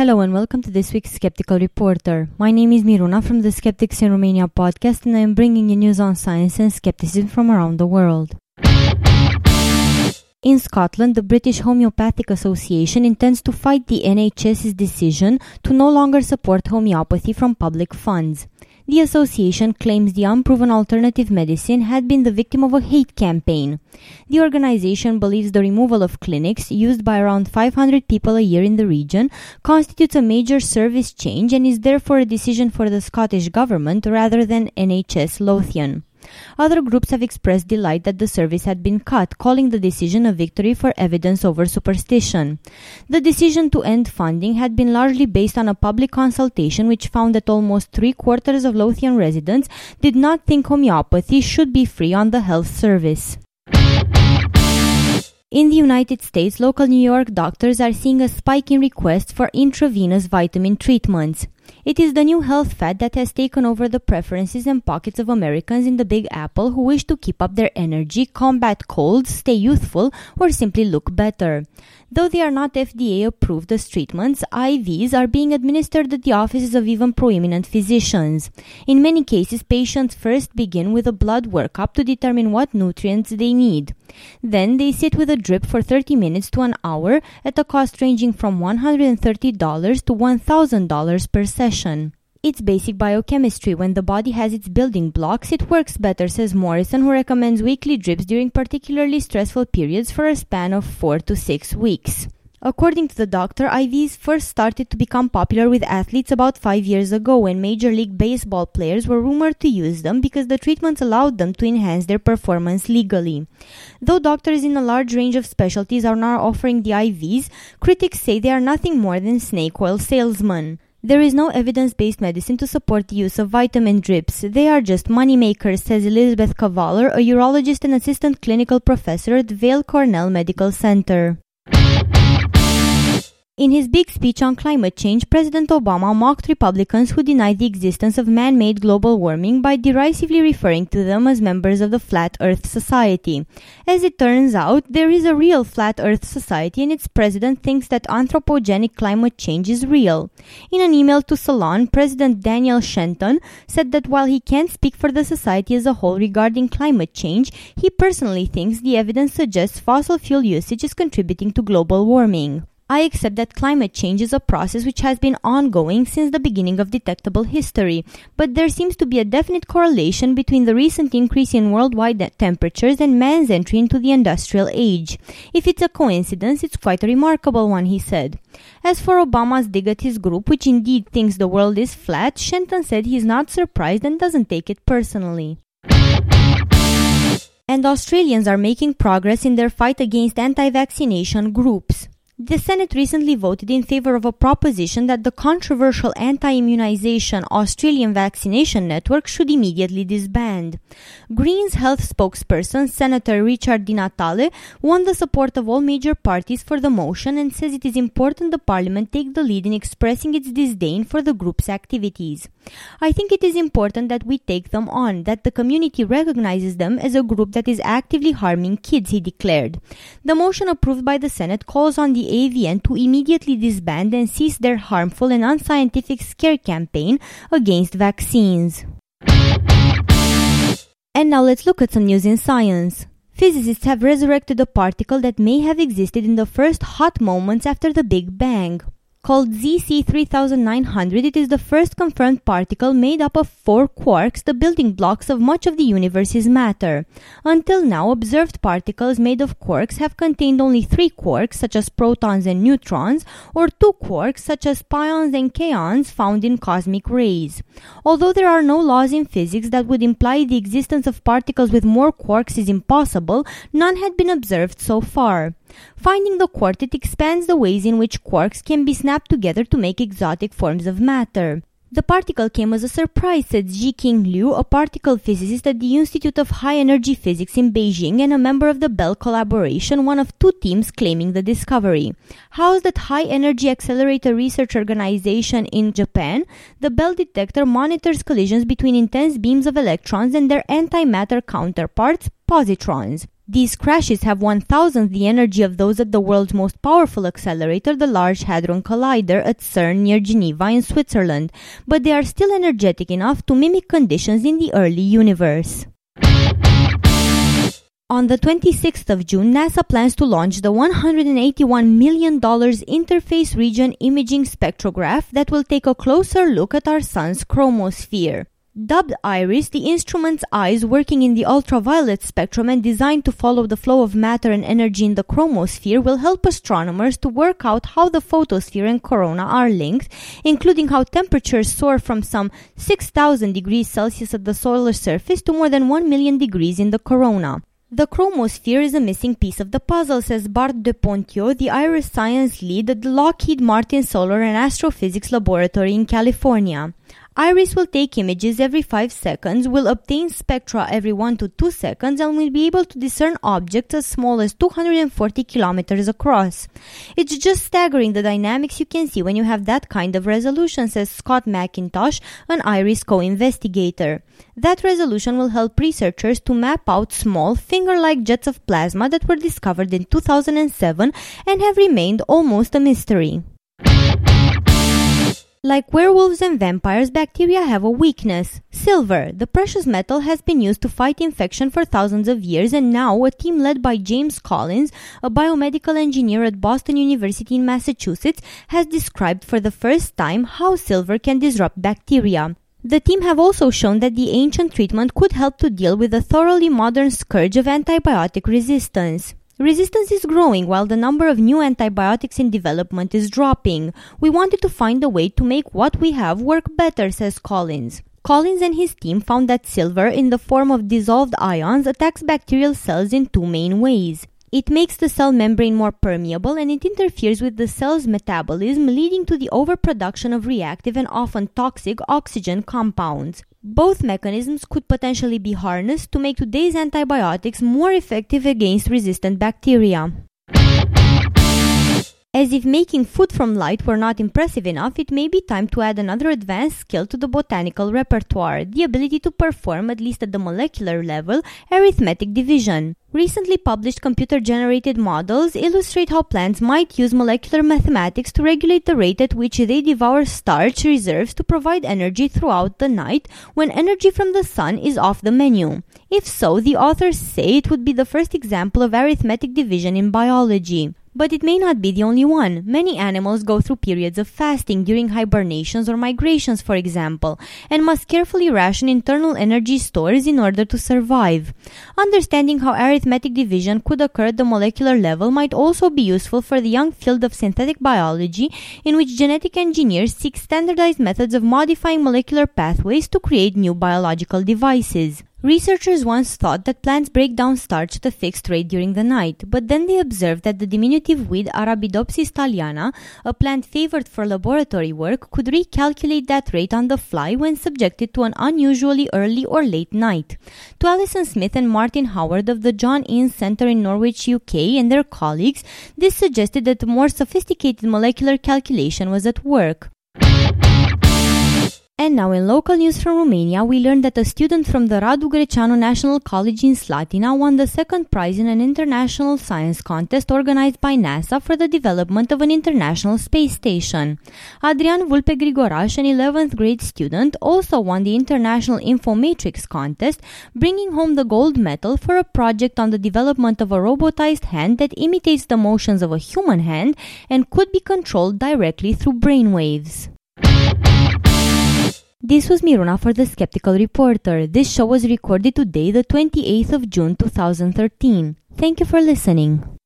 Hello and welcome to this week's Skeptical Reporter. My name is Miruna from the Skeptics in Romania podcast and I am bringing you news on science and skepticism from around the world. In Scotland, the British Homeopathic Association intends to fight the NHS's decision to no longer support homeopathy from public funds. The association claims the unproven alternative medicine had been the victim of a hate campaign. The organization believes the removal of clinics, used by around 500 people a year in the region, constitutes a major service change and is therefore a decision for the Scottish Government rather than NHS Lothian. Other groups have expressed delight that the service had been cut, calling the decision a victory for evidence over superstition. The decision to end funding had been largely based on a public consultation which found that almost three quarters of Lothian residents did not think homeopathy should be free on the health service. In the United States, local New York doctors are seeing a spike in requests for intravenous vitamin treatments. It is the new health fad that has taken over the preferences and pockets of Americans in the Big Apple who wish to keep up their energy, combat colds, stay youthful, or simply look better. Though they are not FDA approved as treatments, IVs are being administered at the offices of even prominent physicians. In many cases, patients first begin with a blood workup to determine what nutrients they need. Then they sit with a drip for 30 minutes to an hour at a cost ranging from $130 to $1,000 per session. It's basic biochemistry. When the body has its building blocks, it works better, says Morrison, who recommends weekly drips during particularly stressful periods for a span of 4 to 6 weeks. According to the doctor, IVs first started to become popular with athletes about five years ago when Major League Baseball players were rumored to use them because the treatments allowed them to enhance their performance legally. Though doctors in a large range of specialties are now offering the IVs, critics say they are nothing more than snake oil salesmen. There is no evidence based medicine to support the use of vitamin drips. They are just money makers, says Elizabeth Kavaler, a urologist and assistant clinical professor at Weill Cornell Medical Center. In his big speech on climate change, President Obama mocked Republicans who denied the existence of man made global warming by derisively referring to them as members of the Flat Earth Society. As it turns out, there is a real Flat Earth Society, and its president thinks that anthropogenic climate change is real. In an email to Salon, President Daniel Shenton said that while he can't speak for the society as a whole regarding climate change, he personally thinks the evidence suggests fossil fuel usage is contributing to global warming. I accept that climate change is a process which has been ongoing since the beginning of detectable history, but there seems to be a definite correlation between the recent increase in worldwide temperatures and man's entry into the industrial age. If it's a coincidence, it's quite a remarkable one, he said. As for Obama's dig at his group, which indeed thinks the world is flat, Shenton said he's not surprised and doesn't take it personally and Australians are making progress in their fight against anti vaccination groups. The Senate recently voted in favor of a proposition that the controversial anti-immunization Australian vaccination network should immediately disband. Greens health spokesperson Senator Richard Di Natale won the support of all major parties for the motion and says it is important the parliament take the lead in expressing its disdain for the group's activities. I think it is important that we take them on, that the community recognizes them as a group that is actively harming kids, he declared. The motion approved by the Senate calls on the AVN to immediately disband and cease their harmful and unscientific scare campaign against vaccines. And now let's look at some news in science. Physicists have resurrected a particle that may have existed in the first hot moments after the Big Bang. Called ZC3900, it is the first confirmed particle made up of four quarks, the building blocks of much of the universe's matter. Until now, observed particles made of quarks have contained only three quarks, such as protons and neutrons, or two quarks, such as pions and kaons, found in cosmic rays. Although there are no laws in physics that would imply the existence of particles with more quarks is impossible, none had been observed so far. Finding the quartet expands the ways in which quarks can be snapped together to make exotic forms of matter. The particle came as a surprise, said Zhiqing Liu, a particle physicist at the Institute of High Energy Physics in Beijing and a member of the Belle collaboration, one of two teams claiming the discovery. Housed at High Energy Accelerator Research Organization in Japan, the Belle detector monitors collisions between intense beams of electrons and their antimatter counterparts, positrons. These crashes have one thousandth the energy of those at the world's most powerful accelerator, the Large Hadron Collider at CERN near Geneva in Switzerland, but they are still energetic enough to mimic conditions in the early universe. On the 26th of June, NASA plans to launch the $181 million Interface Region Imaging Spectrograph that will take a closer look at our sun's chromosphere. Dubbed IRIS, the instrument's eyes working in the ultraviolet spectrum and designed to follow the flow of matter and energy in the chromosphere will help astronomers to work out how the photosphere and corona are linked, including how temperatures soar from some 6000 degrees Celsius at the solar surface to more than 1 million degrees in the corona. The chromosphere is a missing piece of the puzzle, says Bart De Pontieu, the IRIS science lead at the Lockheed Martin Solar and Astrophysics Laboratory in California. Iris will take images every 5 seconds, will obtain spectra every 1 to 2 seconds, and will be able to discern objects as small as 240 kilometers across. It's just staggering the dynamics you can see when you have that kind of resolution, says Scott McIntosh, an Iris co-investigator. That resolution will help researchers to map out small, finger-like jets of plasma that were discovered in 2007 and have remained almost a mystery. Like werewolves and vampires, bacteria have a weakness. Silver, the precious metal, has been used to fight infection for thousands of years, and now a team led by James Collins, a biomedical engineer at Boston University in Massachusetts, has described for the first time how silver can disrupt bacteria. The team have also shown that the ancient treatment could help to deal with the thoroughly modern scourge of antibiotic resistance. Resistance is growing while the number of new antibiotics in development is dropping. We wanted to find a way to make what we have work better, says Collins. Collins and his team found that silver, in the form of dissolved ions, attacks bacterial cells in two main ways. It makes the cell membrane more permeable and it interferes with the cell's metabolism, leading to the overproduction of reactive and often toxic oxygen compounds. Both mechanisms could potentially be harnessed to make today's antibiotics more effective against resistant bacteria. As if making food from light were not impressive enough, it may be time to add another advanced skill to the botanical repertoire the ability to perform, at least at the molecular level, arithmetic division. Recently published computer generated models illustrate how plants might use molecular mathematics to regulate the rate at which they devour starch reserves to provide energy throughout the night when energy from the sun is off the menu. If so, the authors say it would be the first example of arithmetic division in biology. But it may not be the only one. Many animals go through periods of fasting during hibernations or migrations, for example, and must carefully ration internal energy stores in order to survive. Understanding how arithmetic division could occur at the molecular level might also be useful for the young field of synthetic biology, in which genetic engineers seek standardized methods of modifying molecular pathways to create new biological devices. Researchers once thought that plants break down starch at a fixed rate during the night, but then they observed that the diminutive weed Arabidopsis thaliana, a plant favored for laboratory work, could recalculate that rate on the fly when subjected to an unusually early or late night. To Alison Smith and Martin Howard of the John Innes Centre in Norwich, UK, and their colleagues, this suggested that a more sophisticated molecular calculation was at work. And now in local news from Romania, we learned that a student from the Radu Greceanu National College in Slatina won the second prize in an international science contest organized by NASA for the development of an international space station. Adrian Vulpe Grigoraș, an 11th grade student, also won the International Infomatrix contest, bringing home the gold medal for a project on the development of a robotized hand that imitates the motions of a human hand and could be controlled directly through brainwaves. This was Miruna for the Skeptical Reporter. This show was recorded today, the 28th of June 2013. Thank you for listening.